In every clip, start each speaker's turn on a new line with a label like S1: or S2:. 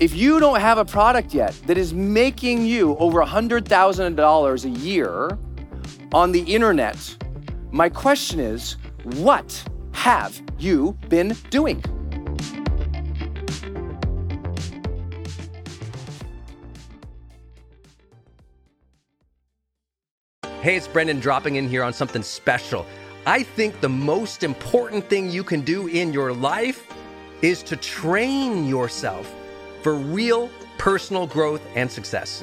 S1: If you don't have a product yet that is making you over $100,000 a year on the internet, my question is what have you been doing?
S2: Hey, it's Brendon dropping in here on something special. I think the most important thing you can do in your life is to train yourself for real personal growth and success.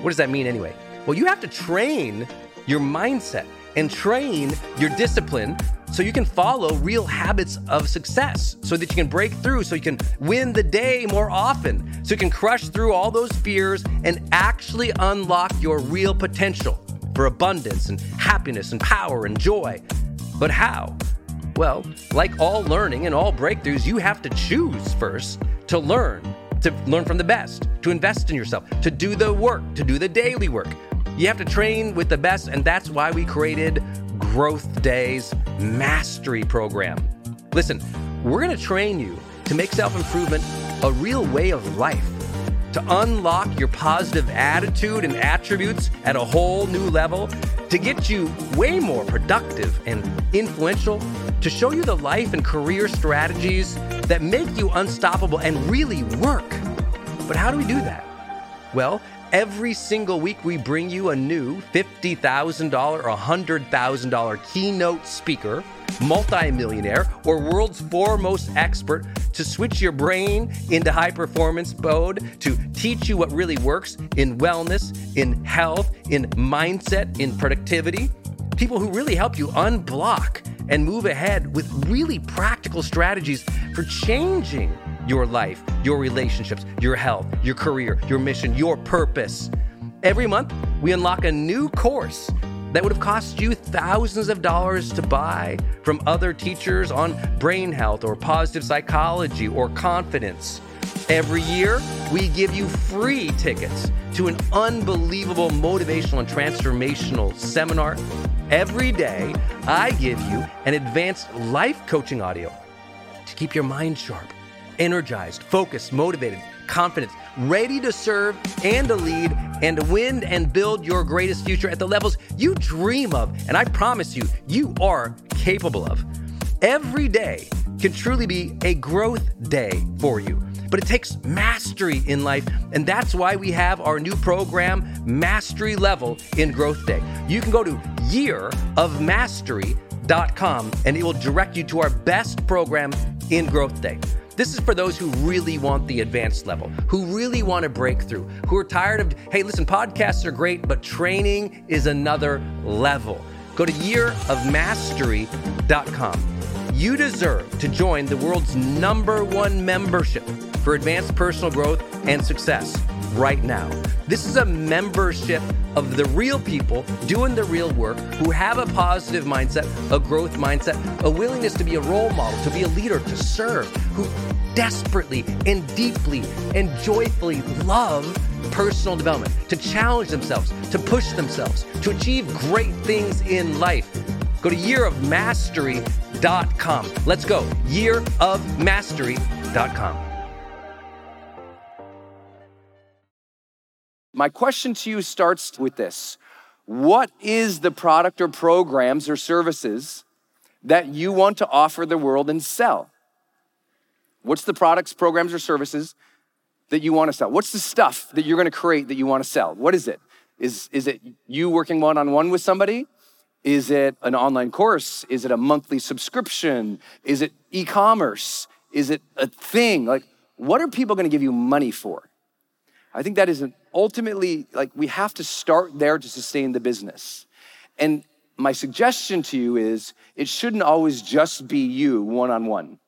S2: What does that mean anyway? Well, you have to train your mindset and train your discipline so you can follow real habits of success so that you can break through, so you can win the day more often, so you can crush through all those fears and actually unlock your real potential for abundance and happiness and power and joy. But how? Well, like all learning and all breakthroughs, you have to choose first to learn, to learn from the best, to invest in yourself, to do the work, to do the daily work. You have to train with the best, and that's why we created GrowthDay's Mastery Program. Listen, we're gonna train you to make self improvement a real way of life to unlock your positive attitude and attributes at a whole new level, to get you way more productive and influential, to show you the life and career strategies that make you unstoppable and really work. But how do we do that? Well, every single week we bring you a new $50,000 or $100,000 keynote speaker multimillionaire, or world's foremost expert to switch your brain into high performance mode, to teach you what really works in wellness, in health, in mindset, in productivity. People who really help you unblock and move ahead with really practical strategies for changing your life, your relationships, your health, your career, your mission, your purpose. Every month, we unlock a new course that would have cost you thousands of dollars to buy from other teachers on brain health or positive psychology or confidence. Every year, we give you free tickets to an unbelievable motivational and transformational seminar. Every day, I give you an advanced life coaching audio to keep your mind sharp, energized, focused, motivated, confident, ready to serve and to lead and to win and build your greatest future at the levels you dream of. And I promise you, you are capable of. Every day can truly be a growth day for you. But it takes mastery in life, and that's why we have our new program, Mastery Level in GrowthDay. You can go to yearofmastery.com and it will direct you to our best program in GrowthDay. This is for those who really want the advanced level, who really want a breakthrough, who are tired of, hey, listen, podcasts are great, but training is another level. Go to yearofmastery.com. You deserve to join the world's number one membership for advanced personal growth and success right now. This is a membership of the real people doing the real work who have a positive mindset, a growth mindset, a willingness to be a role model, to be a leader, to serve, who desperately and deeply and joyfully love personal development, to challenge themselves, to push themselves, to achieve great things in life. Go to yearofmastery.com. Let's go. Year of Yearofmastery.com.
S1: My question to you starts with this What is the product or programs or services that you want to offer the world and sell? What's the products, programs, or services that you want to sell? What's the stuff that you're going to create that you want to sell? What is it? Is, is it you working one on one with somebody? Is it an online course? Is it a monthly subscription? Is it e commerce? Is it a thing? Like, what are people going to give you money for? I think that is an ultimately, like, we have to start there to sustain the business. And my suggestion to you is it shouldn't always just be you one on one,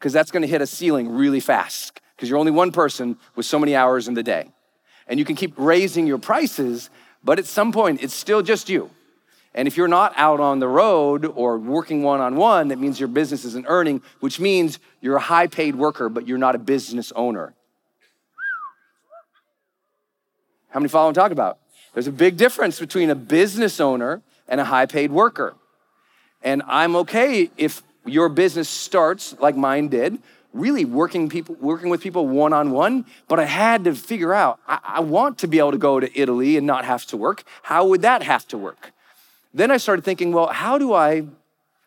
S1: because that's going to hit a ceiling really fast, because you're only one person with so many hours in the day. And you can keep raising your prices, but at some point, it's still just you. And if you're not out on the road or working one on one, that means your business isn't earning, which means you're a high paid worker, but you're not a business owner. How many follow I'm talking about? There's a big difference between a business owner and a high paid worker. And I'm okay if your business starts like mine did really working people working with people one on one but i had to figure out I, I, want to be able to go to italy and not have to work how would that have to work then i started thinking well how do i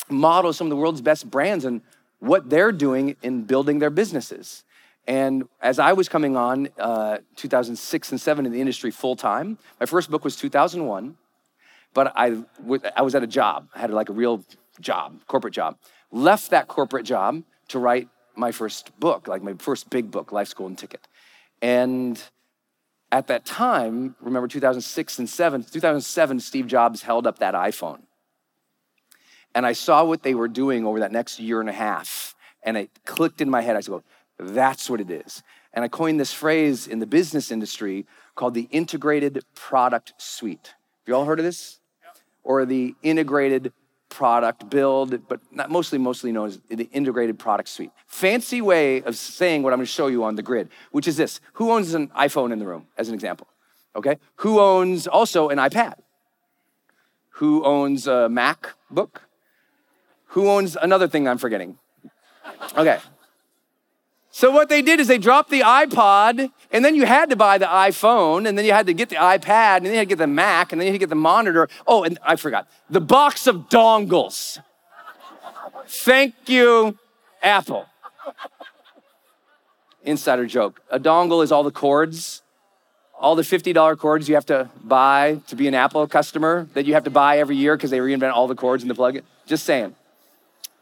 S1: model some of the world's best brands and what they're doing in building their businesses? And as i was coming on uh, 2006 and 7 in the industry full time my first book was 2001 but I, I was at a job. I had like a real job corporate job. Left that corporate job to write my first book, like my first big book, Life's Golden Ticket. And at that time, remember 2006 and 7, 2007, Steve Jobs held up that iPhone. And I saw what they were doing over that next year and a half. And it clicked in my head. I said, well, that's what it is. And I coined this phrase in the business industry called the integrated product suite. Have you all heard of this? Or the integrated product build, but not mostly mostly known as the integrated product suite. Fancy way of saying what I'm going to show you on the grid, which is this: Who owns an iPhone in the room, as an example? Okay. Who owns also an iPad? Who owns a MacBook? Who owns another thing I'm forgetting? Okay. So what they did is they dropped the iPod, and then you had to buy the iPhone, and then you had to get the iPad, and then you had to get the Mac, and then you had to get the monitor. Oh, and I forgot the box of dongles. Thank you, Apple. Insider joke. A dongle is all the cords, all the $50 cords you have to buy to be an Apple customer that you have to buy every year because they reinvent all the cords in the plug. Just saying.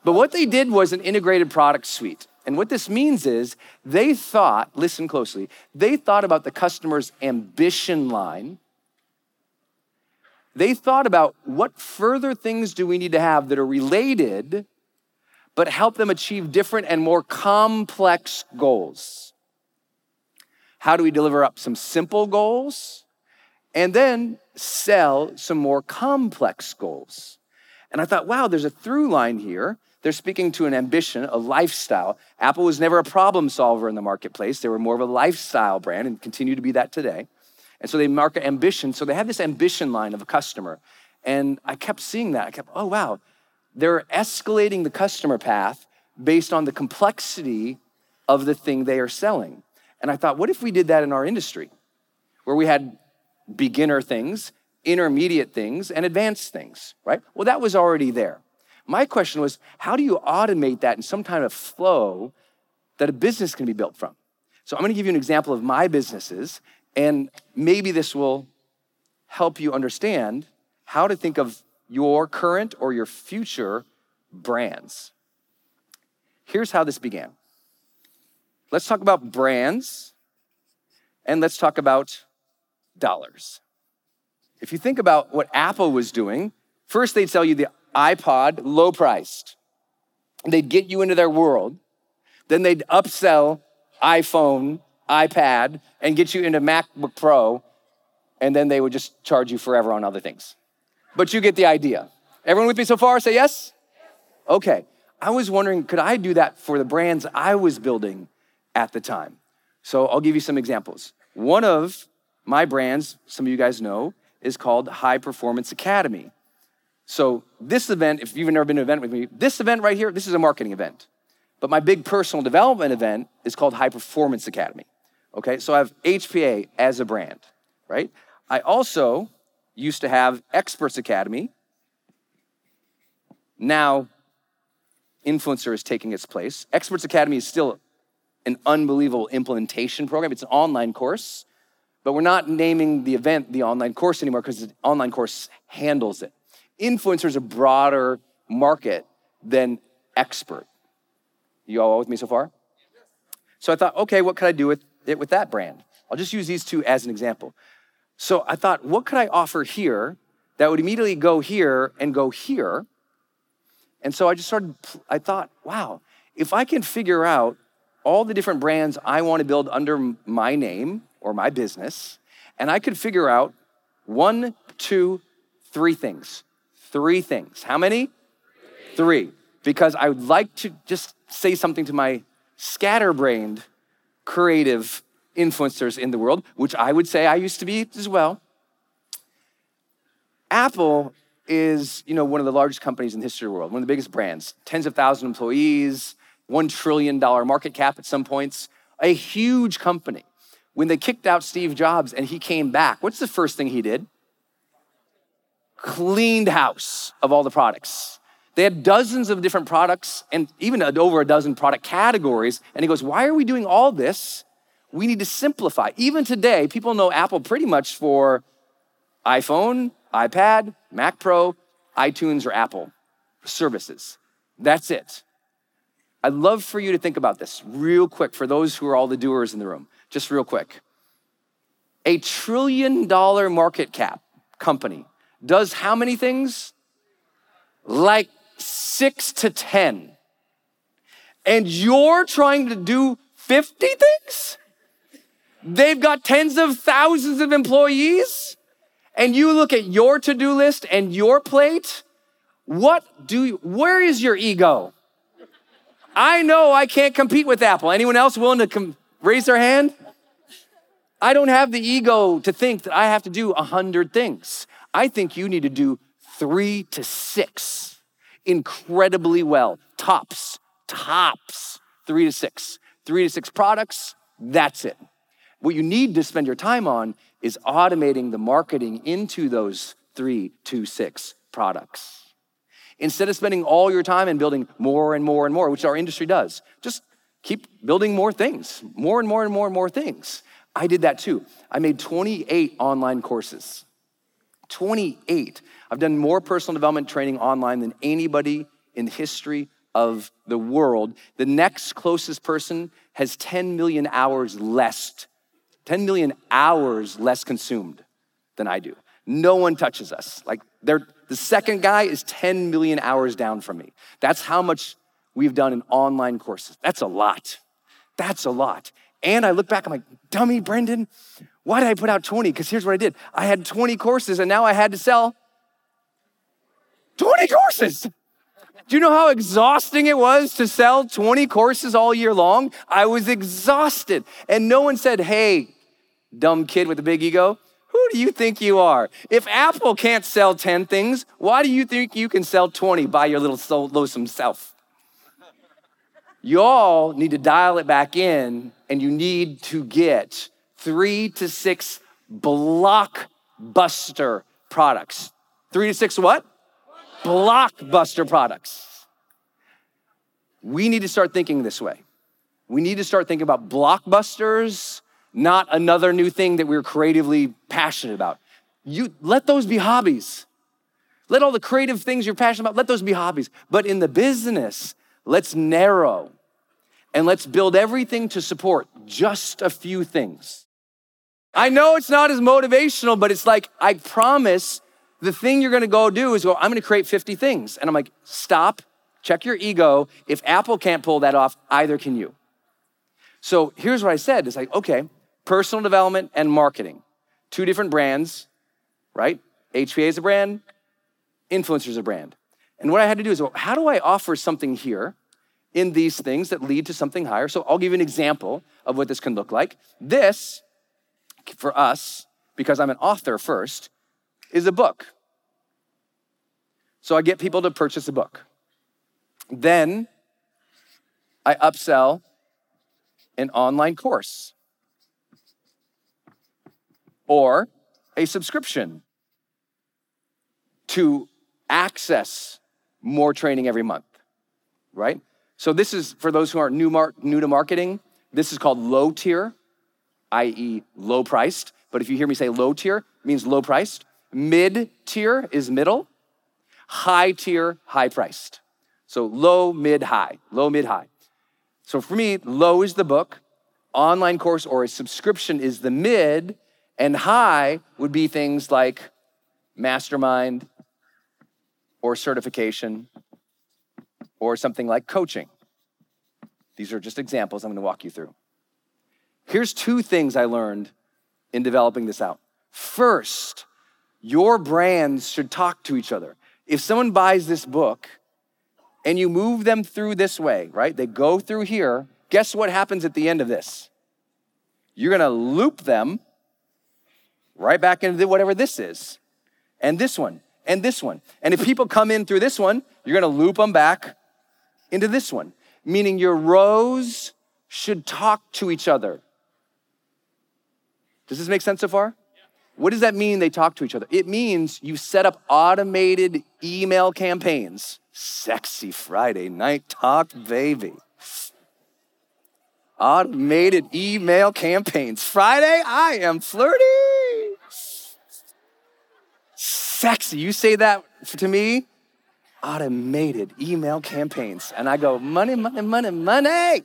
S1: But what they did was an integrated product suite. And what this means is they thought, listen closely, they thought about the customer's ambition line. They thought about what further things do we need to have that are related, but help them achieve different and more complex goals. How do we deliver up some simple goals and then sell some more complex goals? And I thought, wow, there's a through line here they're speaking to an ambition, a lifestyle. Apple was never a problem solver in the marketplace. They were more of a lifestyle brand and continue to be that today. And so they market ambition. So they had this ambition line of a customer. And I kept seeing that. I kept, oh, wow. They're escalating the customer path based on the complexity of the thing they are selling. And I thought, what if we did that in our industry, where we had beginner things, intermediate things, and advanced things, right? Well, that was already there. My question was, how do you automate that in some kind of flow that a business can be built from? So I'm going to give you an example of my businesses, and maybe this will help you understand how to think of your current or your future brands. Here's how this began. Let's talk about brands and let's talk about dollars. If you think about what Apple was doing, first they'd sell you the iPod, low priced. They'd get you into their world. Then they'd upsell iPhone, iPad, and get you into MacBook Pro. And then they would just charge you forever on other things. But you get the idea. Everyone with me so far? Say yes? Okay. I was wondering, could I do that for the brands I was building at the time? So I'll give you some examples. One of my brands, some of you guys know, is called High Performance Academy. So, this event, if you've never been to an event with me, this event right here, this is a marketing event. But my big personal development event is called High Performance Academy. Okay, so I have HPA as a brand, right? I also used to have Experts Academy. Now, Influencer is taking its place. Experts Academy is still an unbelievable implementation program. It's an online course, but we're not naming the event the online course anymore because the online course handles it influencer is a broader market than expert. You all with me so far? So I thought, okay, what could I do with it with that brand? I'll just use these two as an example. So I thought, what could I offer here that would immediately go here and go here? And so I just started, I thought, wow, if I can figure out all the different brands I want to build under my name or my business, and I could figure out one, two, three things Three things. How many? Three. Because I would like to just say something to my scatterbrained creative influencers in the world, which I would say I used to be as well. Apple is, you know, one of the largest companies in the history of the world, one of the biggest brands, tens of thousands of employees, $1 trillion market cap at some points, a huge company. When they kicked out Steve Jobs and he came back, what's the first thing he did? Cleaned house of all the products. They had dozens of different products and even over a dozen product categories. And he goes, Why are we doing all this? We need to simplify. Even today, people know Apple pretty much for iPhone, iPad, Mac Pro, iTunes, or Apple services. That's it. I'd love for you to think about this real quick for those who are all the doers in the room, just real quick. A trillion dollar market cap company does how many things? Like six to 10. And you're trying to do 50 things? They've got tens of thousands of employees. And you look at your to do list and your plate. What do you, where is your ego? I know I can't compete with Apple. Anyone else willing to com- raise their hand? I don't have the ego to think that I have to do a hundred things. I think you need to do three to six incredibly well. Tops, tops, three to six. Three to six products, that's it. What you need to spend your time on is automating the marketing into those three to six products. Instead of spending all your time and building more and more and more, which our industry does, just keep building more things, more and more and more and more things. I did that too. I made 28 online courses. 28. I've done more personal development training online than anybody in the history of the world. The next closest person has 10 million hours less, 10 million hours less consumed than I do. No one touches us. Like they're the second guy is 10 million hours down from me. That's how much we've done in online courses. That's a lot. That's a lot. And I look back, I'm like, dummy, Brendon, why did I put out 20? Because here's what I did I had 20 courses and now I had to sell 20 courses. Do you know how exhausting it was to sell 20 courses all year long? I was exhausted. And no one said, hey, dumb kid with a big ego, who do you think you are? If Apple can't sell 10 things, why do you think you can sell 20 by your little lonesome self? Y'all need to dial it back in and you need to get three to six blockbuster products. Three to six what? Blockbuster products. We need to start thinking this way. We need to start thinking about blockbusters not another new thing that we're creatively passionate about. You let those be hobbies. Let all the creative things you're passionate about, let those be hobbies. But in the business, let's narrow and let's build everything to support just a few things. I know it's not as motivational, but it's like, I promise the thing you're gonna go do is go, I'm gonna create 50 things. And I'm like, stop, check your ego. If Apple can't pull that off, either can you. So here's what I said it's like, okay, personal development and marketing. Two different brands, right? HPA is a brand, influencers a brand. And what I had to do is, well, how do I offer something here in these things that lead to something higher? So I'll give you an example of what this can look like. This, for us, because I'm an author first, is a book. So I get people to purchase a book. Then I upsell an online course or a subscription to access more training every month, right? So this is for those who aren't new, mar- new to marketing, this is called low tier, i.e., low priced. But if you hear me say low tier, means low priced. Mid tier is middle. High tier, high priced. So low, mid, high. Low, mid, high. So for me, low is the book, online course or a subscription is the mid, and high would be things like mastermind or certification or something like coaching. These are just examples I'm going to walk you through. Here's two things I learned in developing this out. First, your brands should talk to each other. If someone buys this book and you move them through this way, right? They go through here, guess what happens at the end of this? You're going to loop them right back into whatever this is, and this one, and this one. And if people come in through this one, you're gonna loop them back into this one. meaning your rows should talk to each other. Does this make sense so far? What does that mean they talk to each other? It means you set up automated email campaigns. Sexy Friday night talk, baby. Automated email campaigns. Friday, I am flirty. Sexy. You say that to me, automated email campaigns. And I go, money, money, money, money.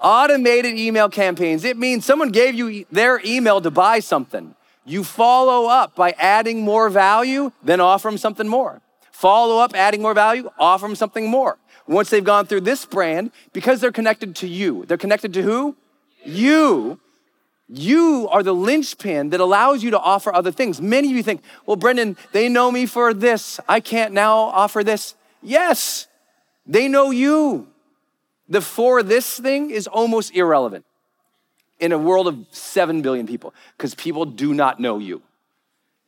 S1: Automated email campaigns. It means someone gave you their email to buy something. You follow up by adding more value, then offer them something more. Follow up, adding more value, offer them something more. Once they've gone through this brand, because they're connected to you, they're connected to who? You. You are the linchpin that allows you to offer other things. Many of you think, well, Brendon, they know me for this. I can't now offer this. Yes, they know you. The for this thing is almost irrelevant in a world of 7 billion people because people do not know you.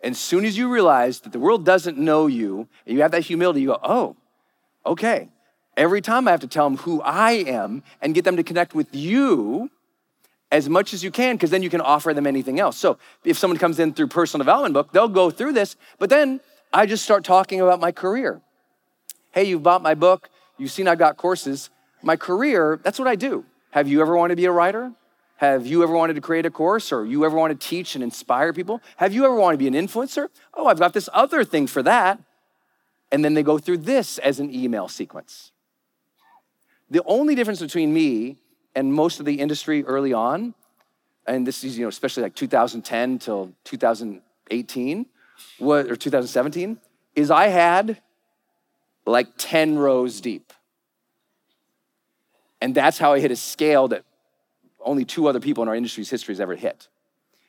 S1: And soon as you realize that the world doesn't know you, and you have that humility, you go, oh, okay. Every time I have to tell them who I am and get them to connect with you as much as you can, because then you can offer them anything else. So if someone comes in through personal development book, they'll go through this, but then I just start talking about my career. Hey, you've bought my book, you've seen I've got courses my career, that's what I do. Have you ever wanted to be a writer? Have you ever wanted to create a course or you ever want to teach and inspire people? Have you ever wanted to be an influencer? Oh, I've got this other thing for that. And then they go through this as an email sequence. The only difference between me and most of the industry early on, and this is, you know, especially like 2010 till 2018 or 2017, is I had like 10 rows deep. And that's how I hit a scale that only two other people in our industry's history has ever hit.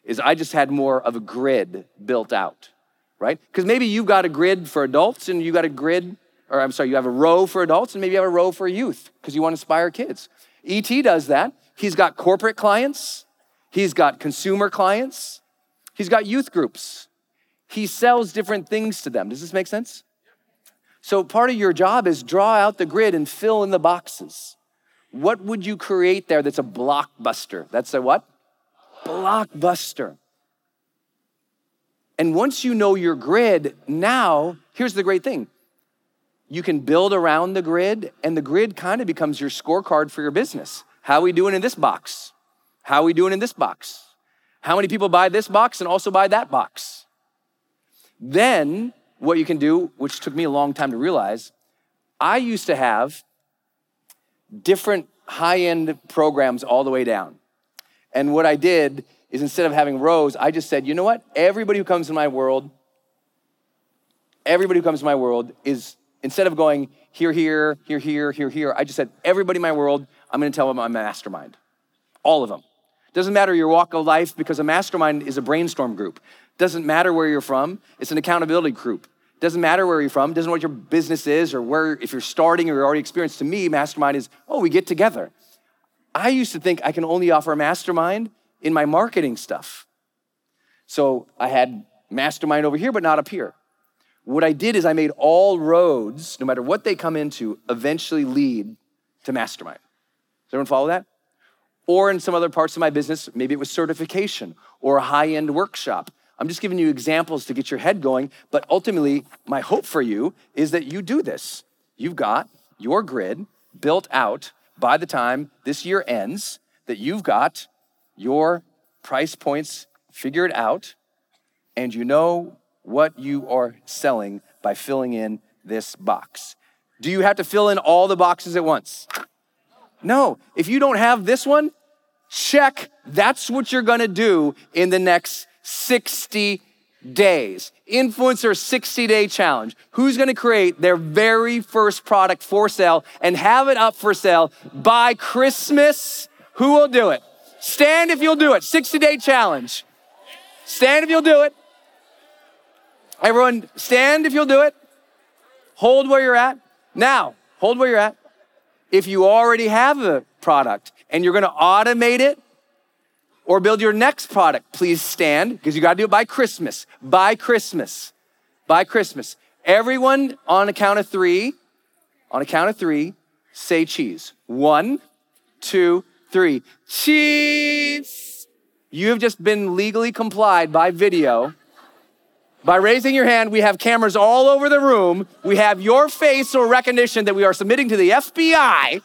S1: Is I just had more of a grid built out, right? Because maybe you've got a grid for adults and you got a grid, or I'm sorry, you have a row for adults and maybe you have a row for youth because you want to inspire kids. ET does that. He's got corporate clients, he's got consumer clients, he's got youth groups. He sells different things to them. Does this make sense? So part of your job is draw out the grid and fill in the boxes. What would you create there that's a blockbuster? That's a what? Blockbuster. And once you know your grid, now, here's the great thing you can build around the grid, and the grid kind of becomes your scorecard for your business. How are we doing in this box? How are we doing in this box? How many people buy this box and also buy that box? Then, what you can do, which took me a long time to realize, I used to have different high end programs all the way down. And what I did is instead of having rows, I just said, you know what? Everybody who comes in my world, everybody who comes to my world is, instead of going here, here, here, here, here, here, I just said, everybody in my world, I'm gonna tell them I'm a mastermind. All of them. Doesn't matter your walk of life because a mastermind is a brainstorm group. Doesn't matter where you're from, it's an accountability group. Doesn't matter where you're from, doesn't what your business is or where, if you're starting or you're already experienced. To me, mastermind is, oh, we get together. I used to think I can only offer a mastermind in my marketing stuff. So I had mastermind over here, but not up here. What I did is I made all roads, no matter what they come into, eventually lead to mastermind. Does everyone follow that? Or in some other parts of my business, maybe it was certification or a high end workshop. I'm just giving you examples to get your head going, but ultimately, my hope for you is that you do this. You've got your grid built out by the time this year ends, that you've got your price points figured out, and you know what you are selling by filling in this box. Do you have to fill in all the boxes at once? No. If you don't have this one, check. That's what you're gonna do in the next 60 days. Influencer 60 day challenge. Who's gonna create their very first product for sale and have it up for sale by Christmas? Who will do it? Stand if you'll do it. 60 day challenge. Stand if you'll do it. Everyone, stand if you'll do it. Hold where you're at. Now, hold where you're at. If you already have a product and you're gonna automate it or build your next product, please stand because you got to do it by Christmas. By Christmas. By Christmas. Everyone on a count of three, on a count of three, say cheese. One, two, three. Cheese. You have just been legally complied by video. By raising your hand, we have cameras all over the room. We have your facial recognition that we are submitting to the FBI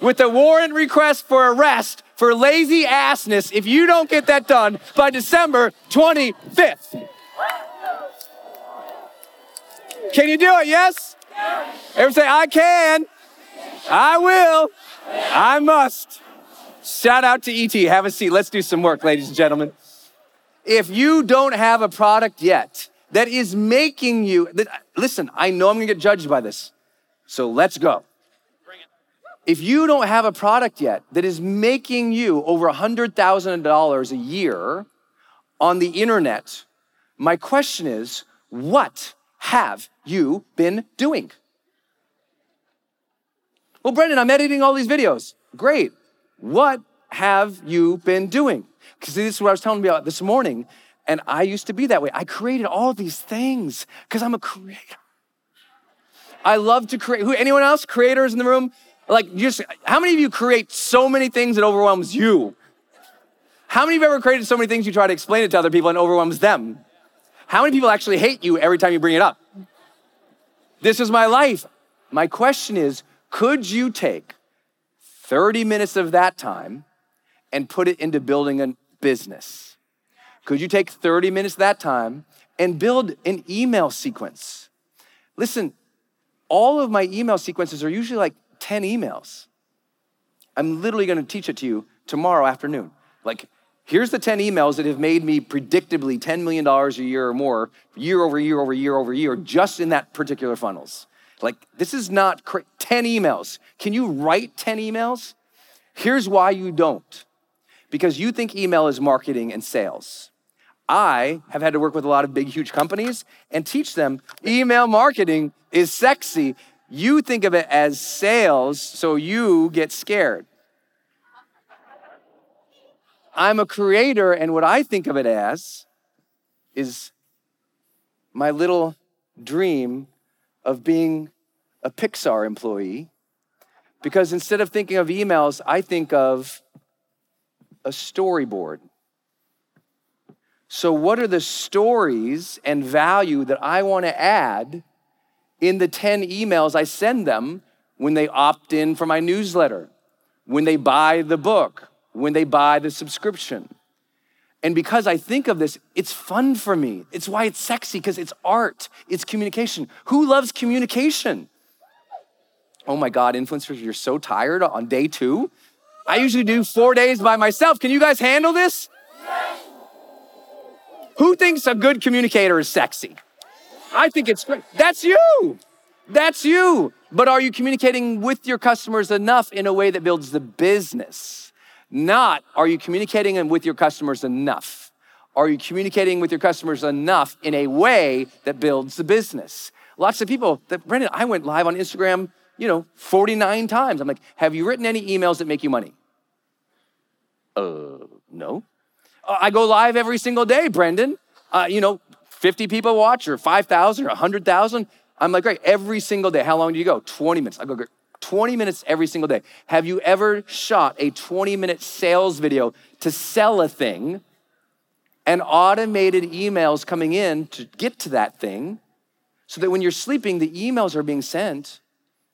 S1: with a warrant request for arrest for lazy assness if you don't get that done by December 25th. Can you do it? Yes? Everyone say, I can. I will. I must. Shout out to ET. Have a seat. Let's do some work, ladies and gentlemen. If you don't have a product yet that is making you, that, listen, I know I'm gonna get judged by this. So let's go. If you don't have a product yet that is making you over $100,000 a year on the internet, my question is, what have you been doing? Well, Brendon, I'm editing all these videos. Great. What have you been doing? Because this is what I was telling you about this morning. And I used to be that way. I created all these things because I'm a creator. I love to create. Who, anyone else? Creators in the room? Like, just how many of you create so many things that overwhelms you? How many of you ever created so many things you try to explain it to other people and overwhelms them? How many people actually hate you every time you bring it up? This is my life. My question is could you take 30 minutes of that time and put it into building a business? Could you take 30 minutes that time and build an email sequence? Listen, all of my email sequences are usually like 10 emails. I'm literally gonna teach it to you tomorrow afternoon. Like, here's the 10 emails that have made me predictably $10 million a year or more, year over year over year over year, just in that particular funnels. Like, this is not cra- 10 emails. Can you write 10 emails? Here's why you don't because you think email is marketing and sales. I have had to work with a lot of big, huge companies and teach them email marketing is sexy. You think of it as sales, so you get scared. I'm a creator, and what I think of it as is my little dream of being a Pixar employee. Because instead of thinking of emails, I think of a storyboard. So, what are the stories and value that I want to add in the 10 emails I send them when they opt in for my newsletter, when they buy the book, when they buy the subscription? And because I think of this, it's fun for me. It's why it's sexy, because it's art, it's communication. Who loves communication? Oh my God, influencers, you're so tired on day two. I usually do four days by myself. Can you guys handle this? Who thinks a good communicator is sexy? I think it's great. That's you. That's you. But are you communicating with your customers enough in a way that builds the business? Not are you communicating with your customers enough? Are you communicating with your customers enough in a way that builds the business? Lots of people that, Brendon, I went live on Instagram, you know, 49 times. I'm like, have you written any emails that make you money? Uh, no. Uh, I go live every single day, Brendon. Uh, you know, 50 people watch or 5,000 or 100,000. I'm like, great, every single day. How long do you go? 20 minutes. I go, great. 20 minutes every single day. Have you ever shot a 20 minute sales video to sell a thing and automated emails coming in to get to that thing so that when you're sleeping, the emails are being sent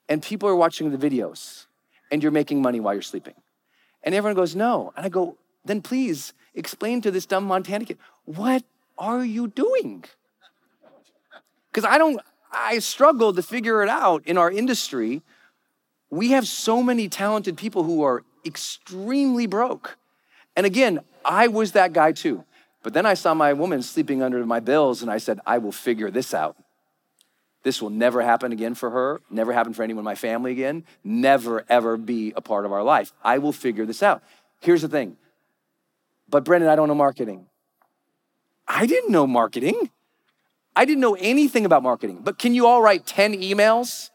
S1: and people are watching the videos and you're making money while you're sleeping? And everyone goes, no. And I go, then please explain to this dumb Montana kid, what are you doing? Because I don't, I struggle to figure it out in our industry. We have so many talented people who are extremely broke. And again, I was that guy too. But then I saw my woman sleeping under my bills and I said, I will figure this out. This will never happen again for her, never happen for anyone in my family again, never ever be a part of our life. I will figure this out. Here's the thing. But Brendon, I don't know marketing. I didn't know marketing. I didn't know anything about marketing. But can you all write 10 emails?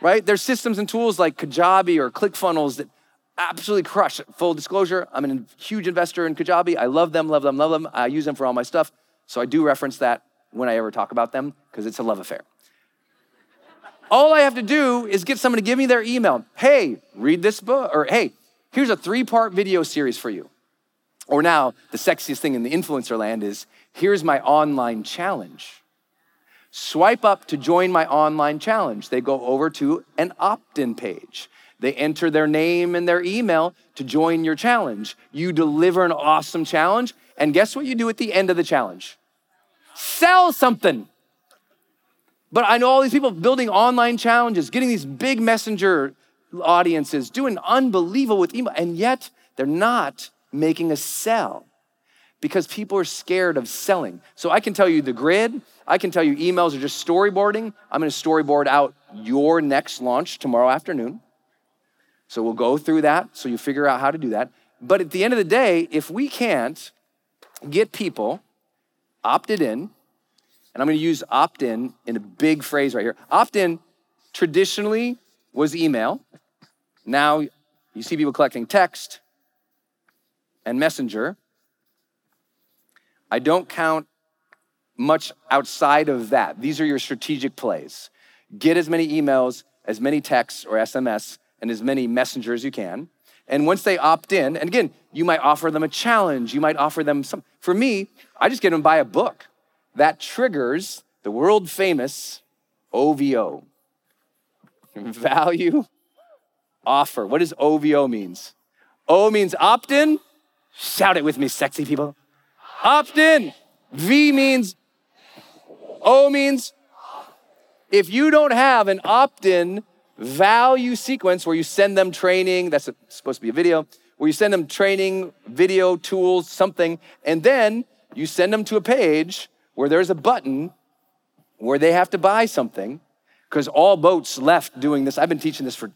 S1: Right? There's systems and tools like Kajabi or ClickFunnels that absolutely crush. Full disclosure, I'm a huge investor in Kajabi. I love them, love them, love them. I use them for all my stuff. So I do reference that when I ever talk about them because it's a love affair. All I have to do is get someone to give me their email. Hey, read this book, or hey, here's a three part video series for you. Or now, the sexiest thing in the influencer land is here's my online challenge. Swipe up to join my online challenge. They go over to an opt in page. They enter their name and their email to join your challenge. You deliver an awesome challenge, and guess what you do at the end of the challenge? Sell something. But I know all these people building online challenges, getting these big messenger audiences, doing unbelievable with email, and yet they're not making a sell because people are scared of selling. So I can tell you the grid, I can tell you emails are just storyboarding. I'm gonna storyboard out your next launch tomorrow afternoon. So we'll go through that so you figure out how to do that. But at the end of the day, if we can't get people opted in, and I'm gonna use opt in in a big phrase right here. Opt in traditionally was email. Now you see people collecting text and messenger. I don't count much outside of that. These are your strategic plays. Get as many emails, as many texts or SMS, and as many messengers as you can. And once they opt in, and again, you might offer them a challenge, you might offer them some. For me, I just get them buy a book that triggers the world famous OVO value offer. What does OVO means? O means opt in. Shout it with me, sexy people. Opt in. V means O means if you don't have an opt in value sequence where you send them training, that's supposed to be a video, where you send them training, video, tools, something, and then you send them to a page where there's a button where they have to buy something because all boats left doing this. I've been teaching this for,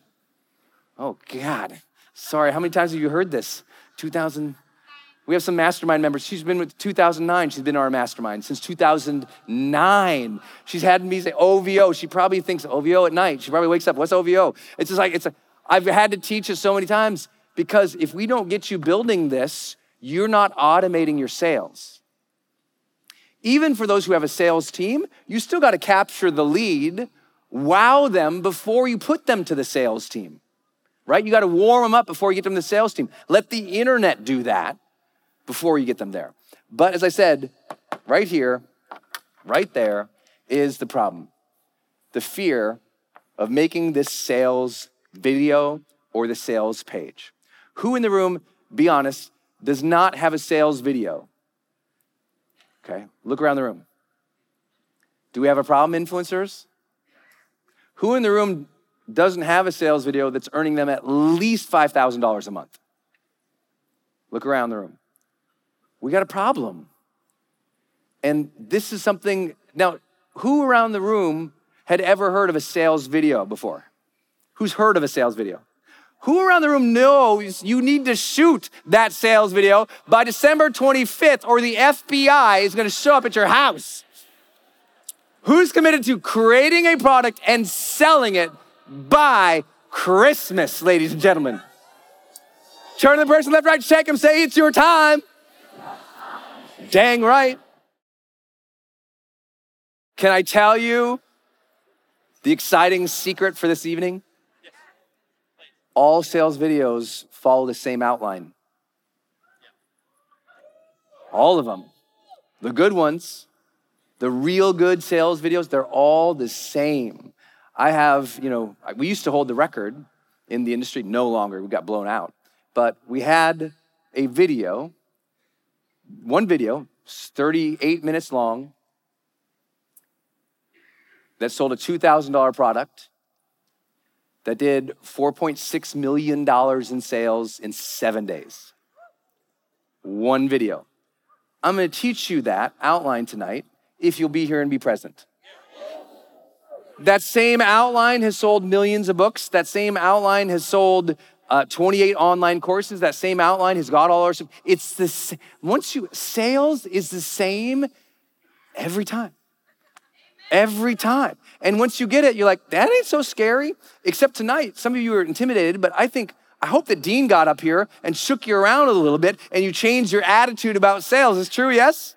S1: oh God, sorry, how many times have you heard this? 2000. We have some mastermind members. She's been with 2009. She's been in our mastermind since 2009. She's had me say OVO. She probably thinks OVO at night. She probably wakes up, what's OVO? It's just like, it's a, I've had to teach it so many times because if we don't get you building this, you're not automating your sales. Even for those who have a sales team, you still got to capture the lead, wow them before you put them to the sales team, right? You got to warm them up before you get them to the sales team. Let the internet do that before you get them there. But as I said, right here, right there is the problem the fear of making this sales video or the sales page. Who in the room, be honest, does not have a sales video? Okay, look around the room. Do we have a problem, influencers? Who in the room doesn't have a sales video that's earning them at least $5,000 a month? Look around the room. We got a problem. And this is something, now, who around the room had ever heard of a sales video before? Who's heard of a sales video? Who around the room knows you need to shoot that sales video by December 25th or the FBI is gonna show up at your house? Who's committed to creating a product and selling it by Christmas, ladies and gentlemen? Turn to the person left, right, check him, say, It's your time. Dang right. Can I tell you the exciting secret for this evening? all sales videos follow the same outline. All of them. The good ones, the real good sales videos, they're all the same. I have, you know, we used to hold the record in the industry, no longer, we got blown out. But we had a video, one video, 38 minutes long, that sold a $2,000 product that did $4.6 million in sales in seven days. One video. I'm gonna teach you that outline tonight if you'll be here and be present. That same outline has sold millions of books. That same outline has sold uh, 28 online courses. That same outline has got all our. It's the once you sales is the same every time every time. And once you get it, you're like, that ain't so scary. Except tonight, some of you are intimidated, but I think, I hope that Dean got up here and shook you around a little bit and you changed your attitude about sales. Is true, yes?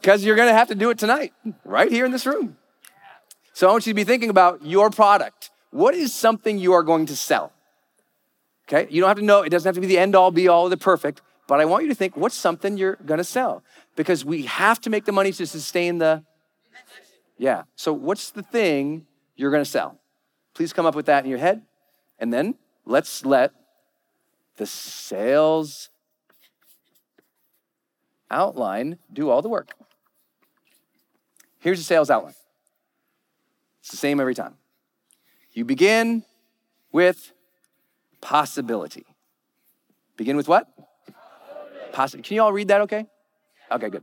S1: Because you're gonna have to do it tonight, right here in this room. So I want you to be thinking about your product. What is something you are going to sell? Okay, you don't have to know, it doesn't have to be the end all be all, the perfect, but I want you to think what's something you're gonna sell? Because we have to make the money to sustain the. Yeah, so what's the thing you're gonna sell? Please come up with that in your head. And then let's let the sales outline do all the work. Here's the sales outline. It's the same every time. You begin with possibility. Begin with what? Possi- Can you all read that okay? Okay, good.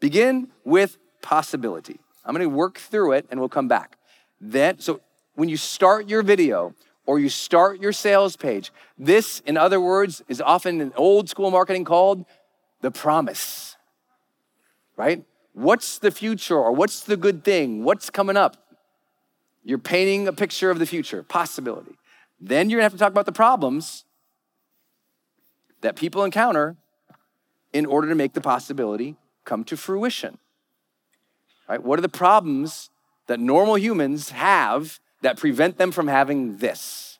S1: Begin with possibility. I'm to work through it and we'll come back. Then so when you start your video or you start your sales page, this in other words is often in old school marketing called the promise. Right? What's the future or what's the good thing? What's coming up? You're painting a picture of the future, possibility. Then you're gonna have to talk about the problems that people encounter in order to make the possibility come to fruition. Right? What are the problems that normal humans have that prevent them from having this?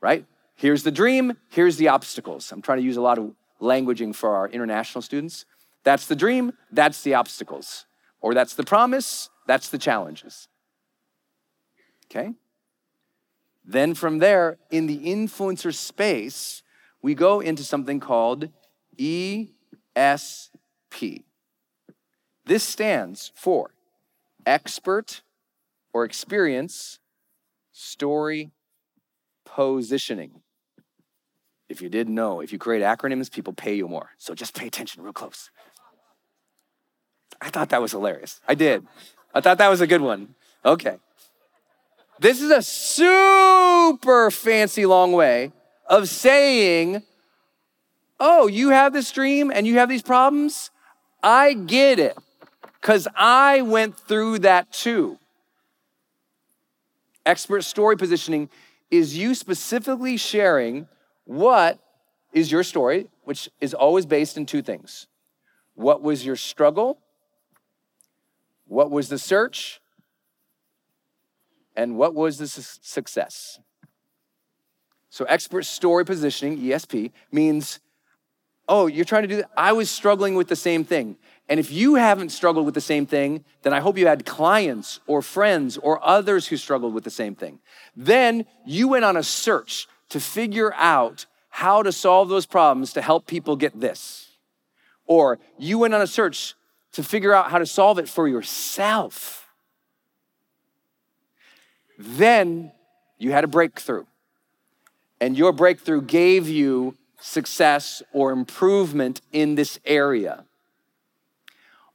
S1: Right? Here's the dream, here's the obstacles. I'm trying to use a lot of languaging for our international students. That's the dream, that's the obstacles. Or that's the promise, that's the challenges. Okay? Then from there, in the influencer space, we go into something called ESP. This stands for expert or experience story positioning. If you didn't know, if you create acronyms, people pay you more. So just pay attention real close. I thought that was hilarious. I did. I thought that was a good one. Okay. This is a super fancy long way of saying, Oh, you have this dream and you have these problems? I get it because I went through that too. Expert story positioning is you specifically sharing what is your story, which is always based in two things. What was your struggle? What was the search? And what was the su- success? So, expert story positioning, ESP, means, oh, you're trying to do that? I was struggling with the same thing. And if you haven't struggled with the same thing, then I hope you had clients or friends or others who struggled with the same thing. Then you went on a search to figure out how to solve those problems to help people get this. Or you went on a search to figure out how to solve it for yourself. Then you had a breakthrough. And your breakthrough gave you success or improvement in this area.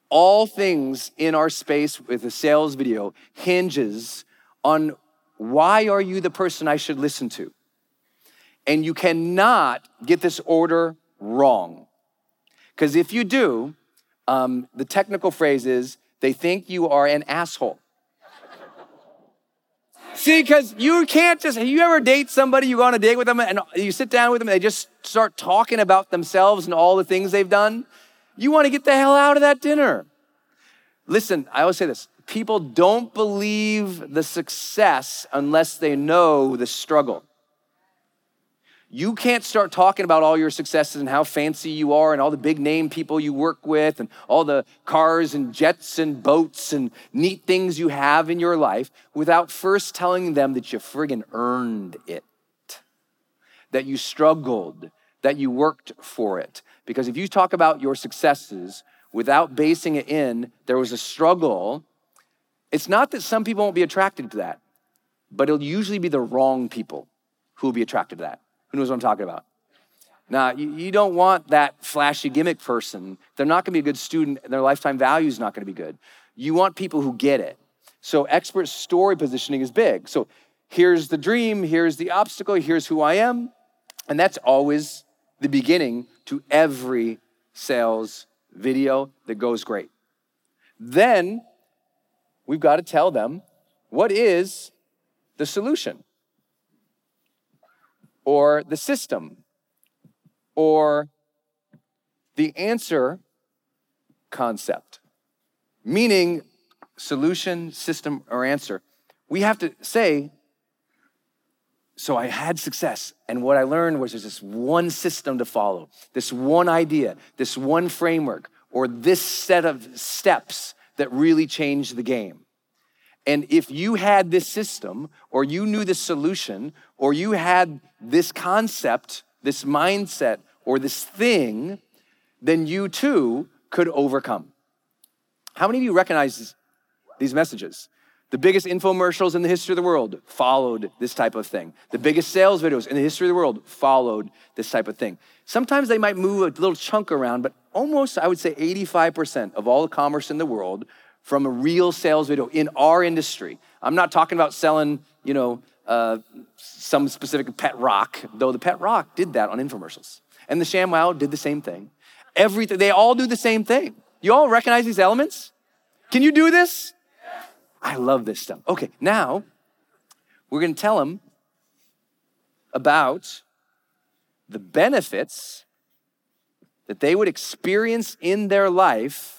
S1: All things in our space with a sales video hinges on why are you the person I should listen to? And you cannot get this order wrong. Because if you do, um, the technical phrase is they think you are an asshole. See, because you can't just, you ever date somebody, you go on a date with them and you sit down with them and they just start talking about themselves and all the things they've done? You want to get the hell out of that dinner. Listen, I always say this people don't believe the success unless they know the struggle. You can't start talking about all your successes and how fancy you are and all the big name people you work with and all the cars and jets and boats and neat things you have in your life without first telling them that you friggin' earned it, that you struggled, that you worked for it. Because if you talk about your successes without basing it in, there was a struggle, it's not that some people won't be attracted to that, but it'll usually be the wrong people who will be attracted to that. Who knows what I'm talking about? Now, you, you don't want that flashy gimmick person. They're not gonna be a good student, and their lifetime value is not gonna be good. You want people who get it. So, expert story positioning is big. So, here's the dream, here's the obstacle, here's who I am. And that's always the beginning to every sales video that goes great. Then we've got to tell them what is the solution or the system or the answer concept, meaning solution, system, or answer. we have to say, so I had success. And what I learned was there's this one system to follow, this one idea, this one framework, or this set of steps that really changed the game. And if you had this system, or you knew this solution, or you had this concept, this mindset, or this thing, then you too could overcome. How many of you recognize these messages? The biggest infomercials in the history of the world followed this type of thing. The biggest sales videos in the history of the world followed this type of thing. Sometimes they might move a little chunk around, but almost, I would say, 85% of all the commerce in the world from a real sales video in our industry. I'm not talking about selling, you know, uh, some specific pet rock, though the pet rock did that on infomercials. And the ShamWow did the same thing. Everything, they all do the same thing. You all recognize these elements? Can you do this? I love this stuff. Okay, now we're going to tell them about the benefits that they would experience in their life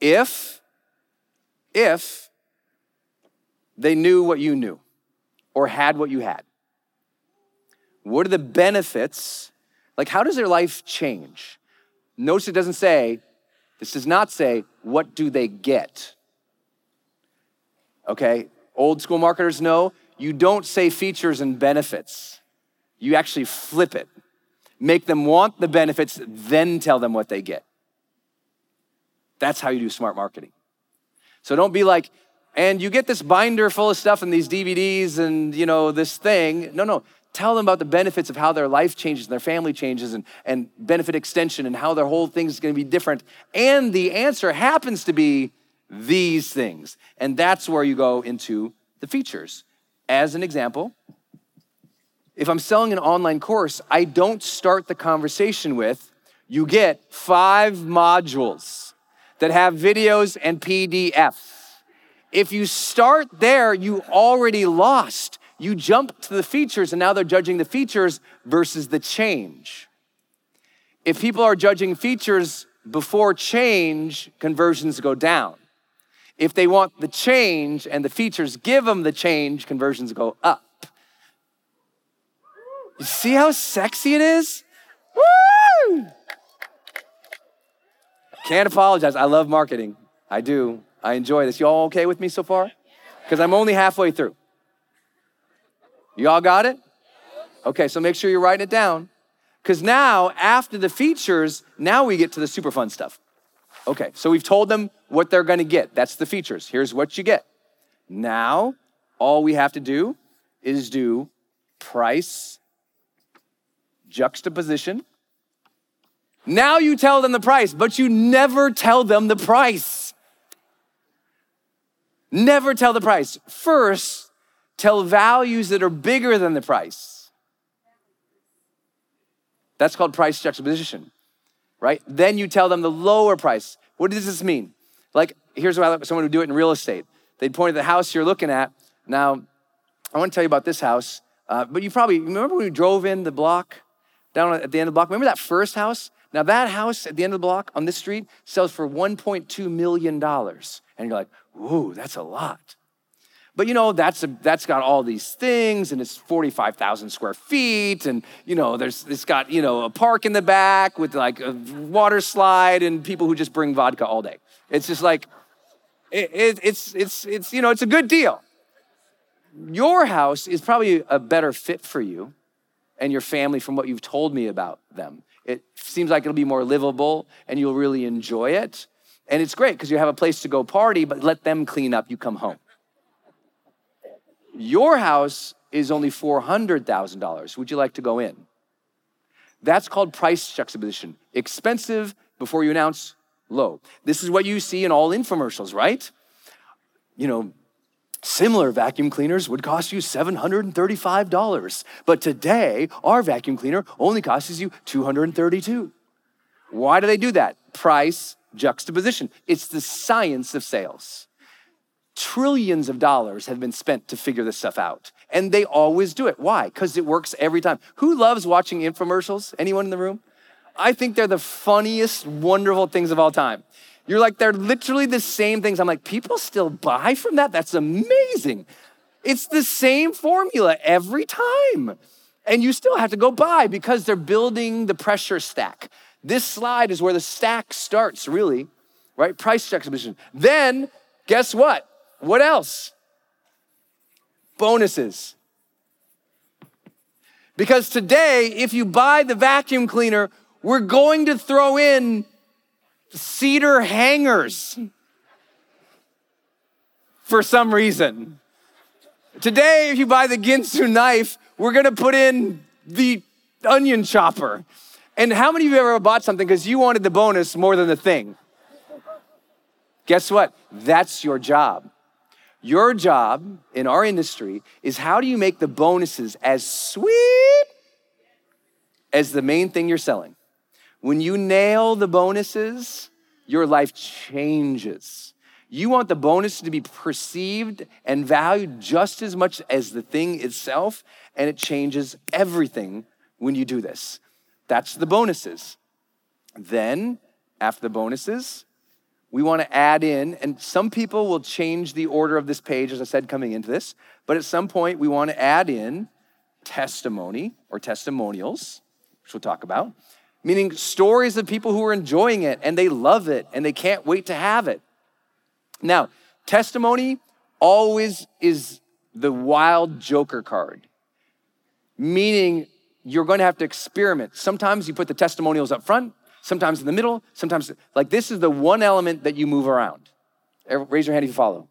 S1: if if they knew what you knew or had what you had. What are the benefits? Like how does their life change? Notice it doesn't say this does not say what do they get? okay? Old school marketers know you don't say features and benefits, you actually flip it. Make them want the benefits, then tell them what they get. That's how you do smart marketing. So don't be like, and you get this binder full of stuff and these DVDs and you know this thing. No, no. Tell them about the benefits of how their life changes and their family changes and, and benefit extension and how their whole thing is going to be different. And the answer happens to be these things. And that's where you go into the features. As an example, if I'm selling an online course, I don't start the conversation with, you get five modules that have videos and PDFs. If you start there, you already lost. You jump to the features, and now they're judging the features versus the change. If people are judging features before change, conversions go down. If they want the change and the features give them the change, conversions go up. You see how sexy it is? Woo! Can't apologize. I love marketing. I do. I enjoy this. You all okay with me so far? Because I'm only halfway through. You all got it? Okay, so make sure you're writing it down. Because now, after the features, now we get to the super fun stuff. Okay, so we've told them what they're gonna get. That's the features. Here's what you get. Now, all we have to do is do price juxtaposition. Now you tell them the price, but you never tell them the price. Never tell the price. First, tell values that are bigger than the price. That's called price juxtaposition right? Then you tell them the lower price. What does this mean? Like, here's what someone would do it in real estate. They'd point at the house you're looking at. Now, I want to tell you about this house, uh, but you probably remember when we drove in the block down at the end of the block? Remember that first house? Now, that house at the end of the block on this street sells for $1.2 million. And you're like, ooh, that's a lot. But you know, that's, a, that's got all these things and it's 45,000 square feet. And you know, there's, it's got, you know, a park in the back with like a water slide and people who just bring vodka all day. It's just like, it, it, it's, it's, it's, you know, it's a good deal. Your house is probably a better fit for you and your family from what you've told me about them. It seems like it'll be more livable and you'll really enjoy it. And it's great because you have a place to go party, but let them clean up, you come home. Your house is only $400,000. Would you like to go in? That's called price juxtaposition. Expensive before you announce low. This is what you see in all infomercials, right? You know, similar vacuum cleaners would cost you $735, but today our vacuum cleaner only costs you 232. Why do they do that? Price juxtaposition. It's the science of sales. Trillions of dollars have been spent to figure this stuff out. And they always do it. Why? Because it works every time. Who loves watching infomercials? Anyone in the room? I think they're the funniest, wonderful things of all time. You're like, they're literally the same things. I'm like, people still buy from that? That's amazing. It's the same formula every time. And you still have to go buy because they're building the pressure stack. This slide is where the stack starts, really, right? Price juxtaposition. Then, guess what? What else? Bonuses. Because today, if you buy the vacuum cleaner, we're going to throw in cedar hangers for some reason. Today, if you buy the Ginsu knife, we're gonna put in the onion chopper. And how many of you ever bought something because you wanted the bonus more than the thing? Guess what? That's your job. Your job in our industry is how do you make the bonuses as sweet as the main thing you're selling? When you nail the bonuses, your life changes. You want the bonus to be perceived and valued just as much as the thing itself, and it changes everything when you do this. That's the bonuses. Then, after the bonuses, we want to add in, and some people will change the order of this page, as I said, coming into this, but at some point, we want to add in testimony or testimonials, which we'll talk about, meaning stories of people who are enjoying it and they love it and they can't wait to have it. Now, testimony always is the wild joker card, meaning you're going to have to experiment. Sometimes you put the testimonials up front, sometimes in the middle, sometimes like this is the one element that you move around. Raise your hand if you follow.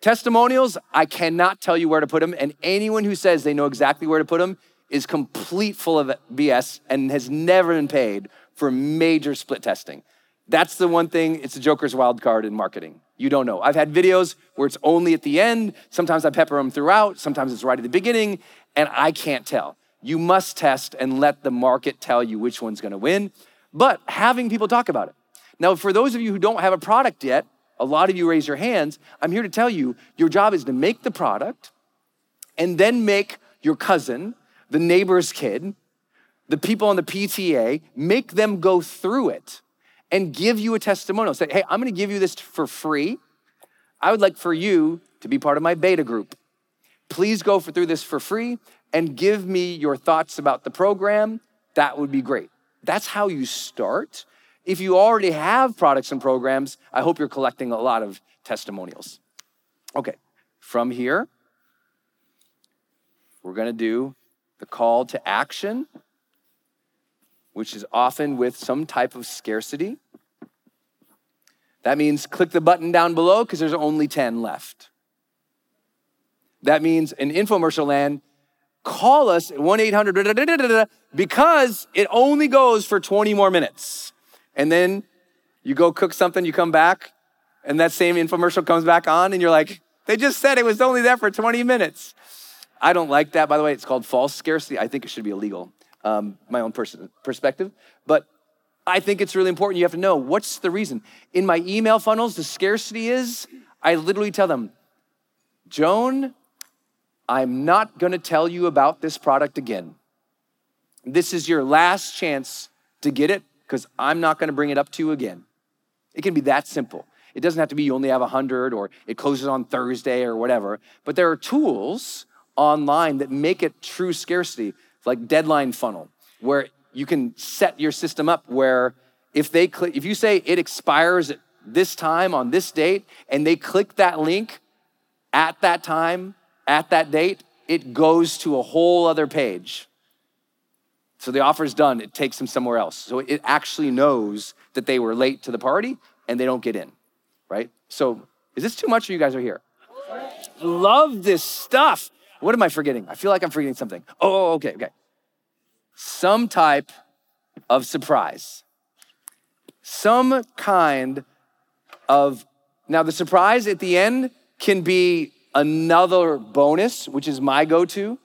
S1: Testimonials, I cannot tell you where to put them, and anyone who says they know exactly where to put them is complete full of BS and has never been paid for major split testing. That's the one thing, it's a Joker's wild card in marketing. You don't know. I've had videos where it's only at the end. Sometimes I pepper them throughout. Sometimes it's right at the beginning, and I can't tell. You must test and let the market tell you which one's gonna win, but having people talk about it. Now, for those of you who don't have a product yet, a lot of you raise your hands. I'm here to tell you your job is to make the product and then make your cousin, the neighbor's kid, the people on the PTA, make them go through it and give you a testimonial. Say, hey, I'm gonna give you this for free. I would like for you to be part of my beta group. Please go for, through this for free and give me your thoughts about the program. That would be great. That's how you start. If you already have products and programs, I hope you're collecting a lot of testimonials. Okay, from here, we're gonna do the call to action, which is often with some type of scarcity. That means click the button down below because there's only 10 left. That means in infomercial land, call us at 1 800 because it only goes for 20 more minutes. And then you go cook something, you come back, and that same infomercial comes back on, and you're like, they just said it was only there for 20 minutes. I don't like that, by the way. It's called false scarcity. I think it should be illegal, um, my own pers- perspective. But I think it's really important. You have to know what's the reason. In my email funnels, the scarcity is I literally tell them, Joan, I'm not gonna tell you about this product again. This is your last chance to get it because I'm not gonna bring it up to you again. It can be that simple. It doesn't have to be you only have 100 or it closes on Thursday or whatever. But there are tools online that make it true scarcity, like Deadline Funnel, where you can set your system up where if they click, if you say it expires at this time on this date and they click that link at that time, at that date, it goes to a whole other page. So the offer is done, it takes them somewhere else. So it actually knows that they were late to the party and they don't get in, right? So is this too much or you guys are here? Love this stuff. What am I forgetting? I feel like I'm forgetting something. Oh, oh, okay, okay. Some type of surprise. Some kind of, now the surprise at the end can be another bonus, which is my go to.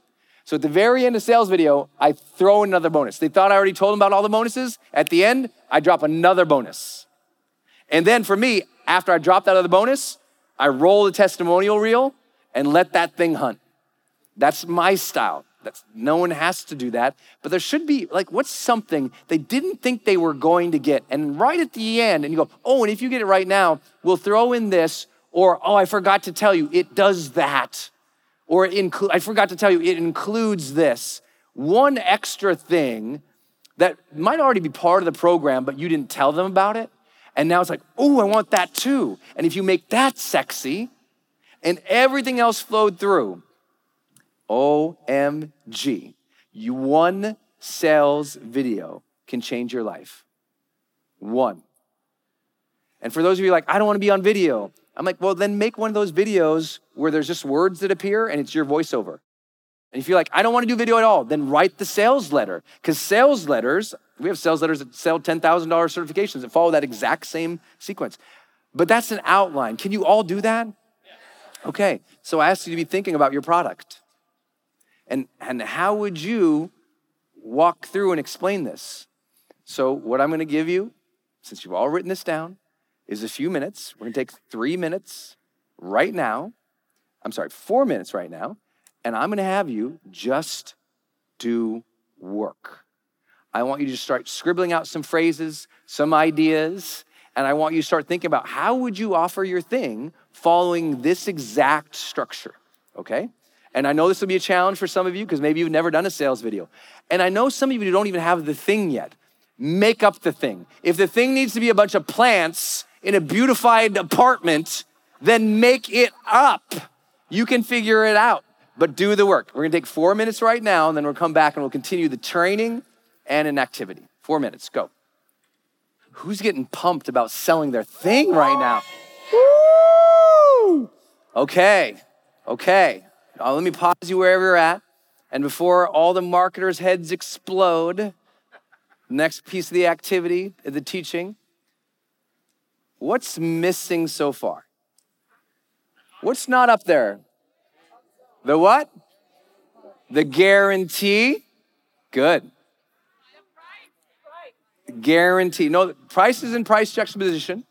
S1: So at the very end of sales video, I throw another bonus. They thought I already told them about all the bonuses. At the end, I drop another bonus. And then for me, after I drop that other bonus, I roll the testimonial reel and let that thing hunt. That's my style. That's, no one has to do that. But there should be, like, what's something they didn't think they were going to get? And right at the end, and you go, oh, and if you get it right now, we'll throw in this, or oh, I forgot to tell you, it does that. Or inclu- I forgot to tell you, it includes this. One extra thing that might already be part of the program, but you didn't tell them about it. And now it's like, oh, I want that too. And if you make that sexy and everything else flowed through, OMG, you one sales video can change your life. One. And for those of you like, I don't want to be on video, I'm like, well, then make one of those videos where there's just words that appear and it's your voiceover. And if you're like, I don't want to do video at all, then write the sales letter. Because sales letters, we have sales letters that sell $10,000 certifications that follow that exact same sequence. But that's an outline. Can you all do that? Okay, so I ask you to be thinking about your product. And, and how would you walk through and explain this? So, what I'm gonna give you, since you've all written this down, is a few minutes. We're gonna take three minutes right now. I'm sorry, four minutes right now. And I'm gonna have you just do work. I want you to start scribbling out some phrases, some ideas, and I want you to start thinking about how would you offer your thing following this exact structure, okay? And I know this will be a challenge for some of you because maybe you've never done a sales video. And I know some of you don't even have the thing yet. Make up the thing. If the thing needs to be a bunch of plants in a beautified apartment, then make it up. You can figure it out, but do the work. We're gonna take four minutes right now, and then we'll come back and we'll continue the training and an activity. Four minutes, go. Who's getting pumped about selling their thing right now? Woo! Okay, okay. Now, let me pause you wherever you're at. And before all the marketers' heads explode, next piece of the activity, the teaching, what's missing so far? What's not up there? The what? The guarantee. Good. Guarantee. No, price is in price juxtaposition.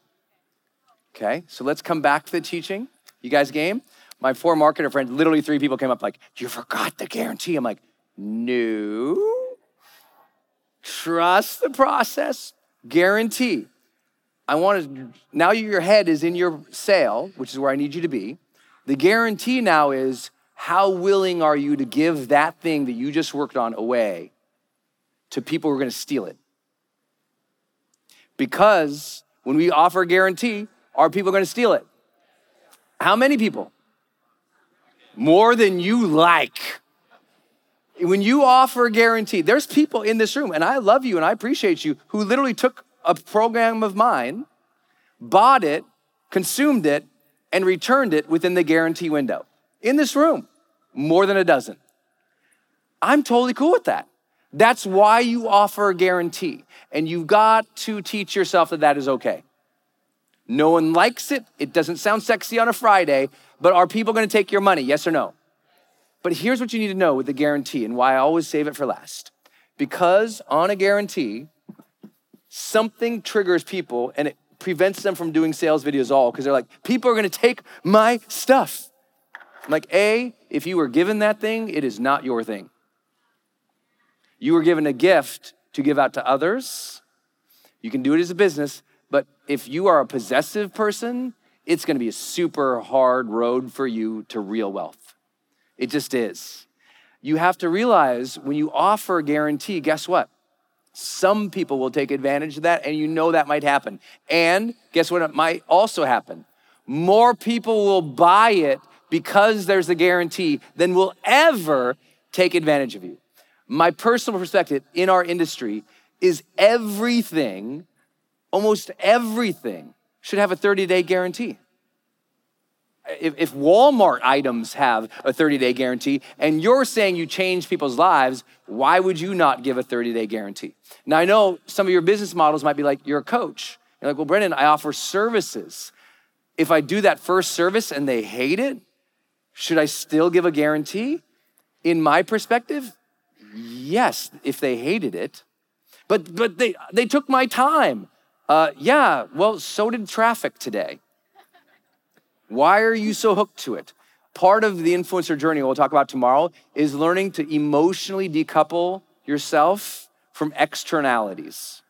S1: Okay, so let's come back to the teaching. You guys game? My four marketer friends, literally three people came up like, you forgot the guarantee. I'm like, no. Trust the process. Guarantee. I want to, now your head is in your sale, which is where I need you to be. The guarantee now is how willing are you to give that thing that you just worked on away to people who are going to steal it? Because when we offer a guarantee, are people going to steal it? How many people? More than you like. When you offer a guarantee, there's people in this room, and I love you and I appreciate you, who literally took a program of mine, bought it, consumed it, and returned it within the guarantee window. In this room, more than a dozen. I'm totally cool with that. That's why you offer a guarantee. And you've got to teach yourself that that is okay. No one likes it. It doesn't sound sexy on a Friday, but are people gonna take your money? Yes or no? But here's what you need to know with the guarantee and why I always save it for last. Because on a guarantee, something triggers people and it prevents them from doing sales videos all because they're like, people are gonna take my stuff. I'm like, A, if you were given that thing, it is not your thing. You were given a gift to give out to others. You can do it as a business, but if you are a possessive person, it's gonna be a super hard road for you to real wealth. It just is. You have to realize when you offer a guarantee, guess what? Some people will take advantage of that, and you know that might happen. And guess what? It might also happen. More people will buy it because there's a guarantee than will ever take advantage of you. My personal perspective in our industry is everything almost everything should have a 30 day guarantee. If, if, Walmart items have a 30 day guarantee and you're saying you change people's lives, why would you not give a 30 day guarantee? Now, I know some of your business models might be like, you're a coach. You're like, well, Brendon, I offer services. If I do that first service and they hate it, should I still give a guarantee? In my perspective, yes, if they hated it. But, but they, they took my time. Uh, yeah, well, so did traffic today. Why are you so hooked to it? Part of the influencer journey we'll talk about tomorrow is learning to emotionally decouple yourself from externalities.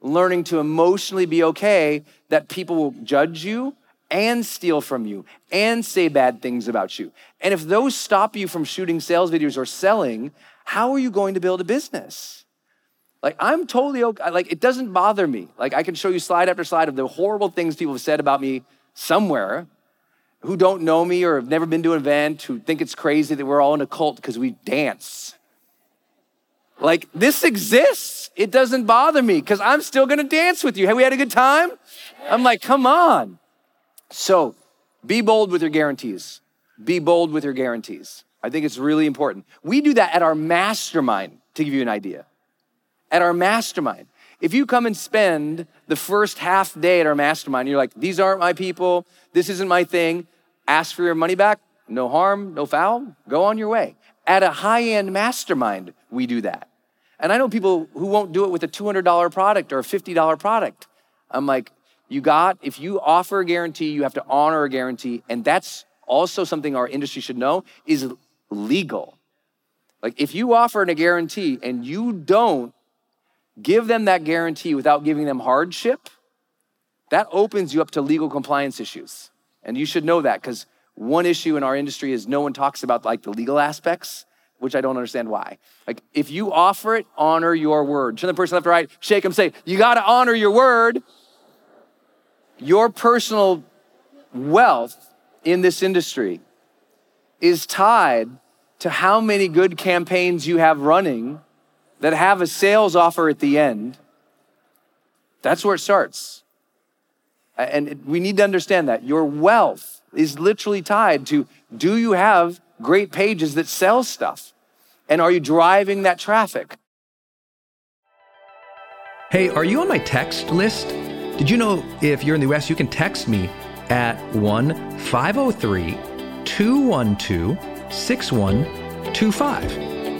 S1: Learning to emotionally be okay that people will judge you and steal from you and say bad things about you. And if those stop you from shooting sales videos or selling, how are you going to build a business? Like, I'm totally okay. Like, it doesn't bother me. Like, I can show you slide after slide of the horrible things people have said about me somewhere who don't know me or have never been to an event, who think it's crazy that we're all in a cult because we dance. Like, this exists. It doesn't bother me because I'm still gonna dance with you. Have we had a good time? I'm like, come on. So, be bold with your guarantees. Be bold with your guarantees. I think it's really important. We do that at our mastermind, to give you an idea. At our mastermind. If you come and spend the first half day at our mastermind, you're like, these aren't my people, this isn't my thing, ask for your money back, no harm, no foul, go on your way. At a high end mastermind, we do that. And I know people who won't do it with a $200 product or a $50 product. I'm like, you got, if you offer a guarantee, you have to honor a guarantee. And that's also something our industry should know is legal. Like if you offer a guarantee and you don't give them that guarantee without giving them hardship, that opens you up to legal compliance issues. And you should know that because one issue in our industry is no one talks about like the legal aspects, which I don't understand why. Like if you offer it, honor your word. Turn the person left or right, shake them, say, you got to honor your word. Your personal wealth in this industry is tied to how many good campaigns you have running that have a sales offer at the end. That's where it starts. And we need to understand that your wealth is literally tied to do you have great pages that sell stuff? And are you driving that traffic?
S2: Hey, are you on my text list? Did you know if you're in the US, you can text me at 1 503 212 6125.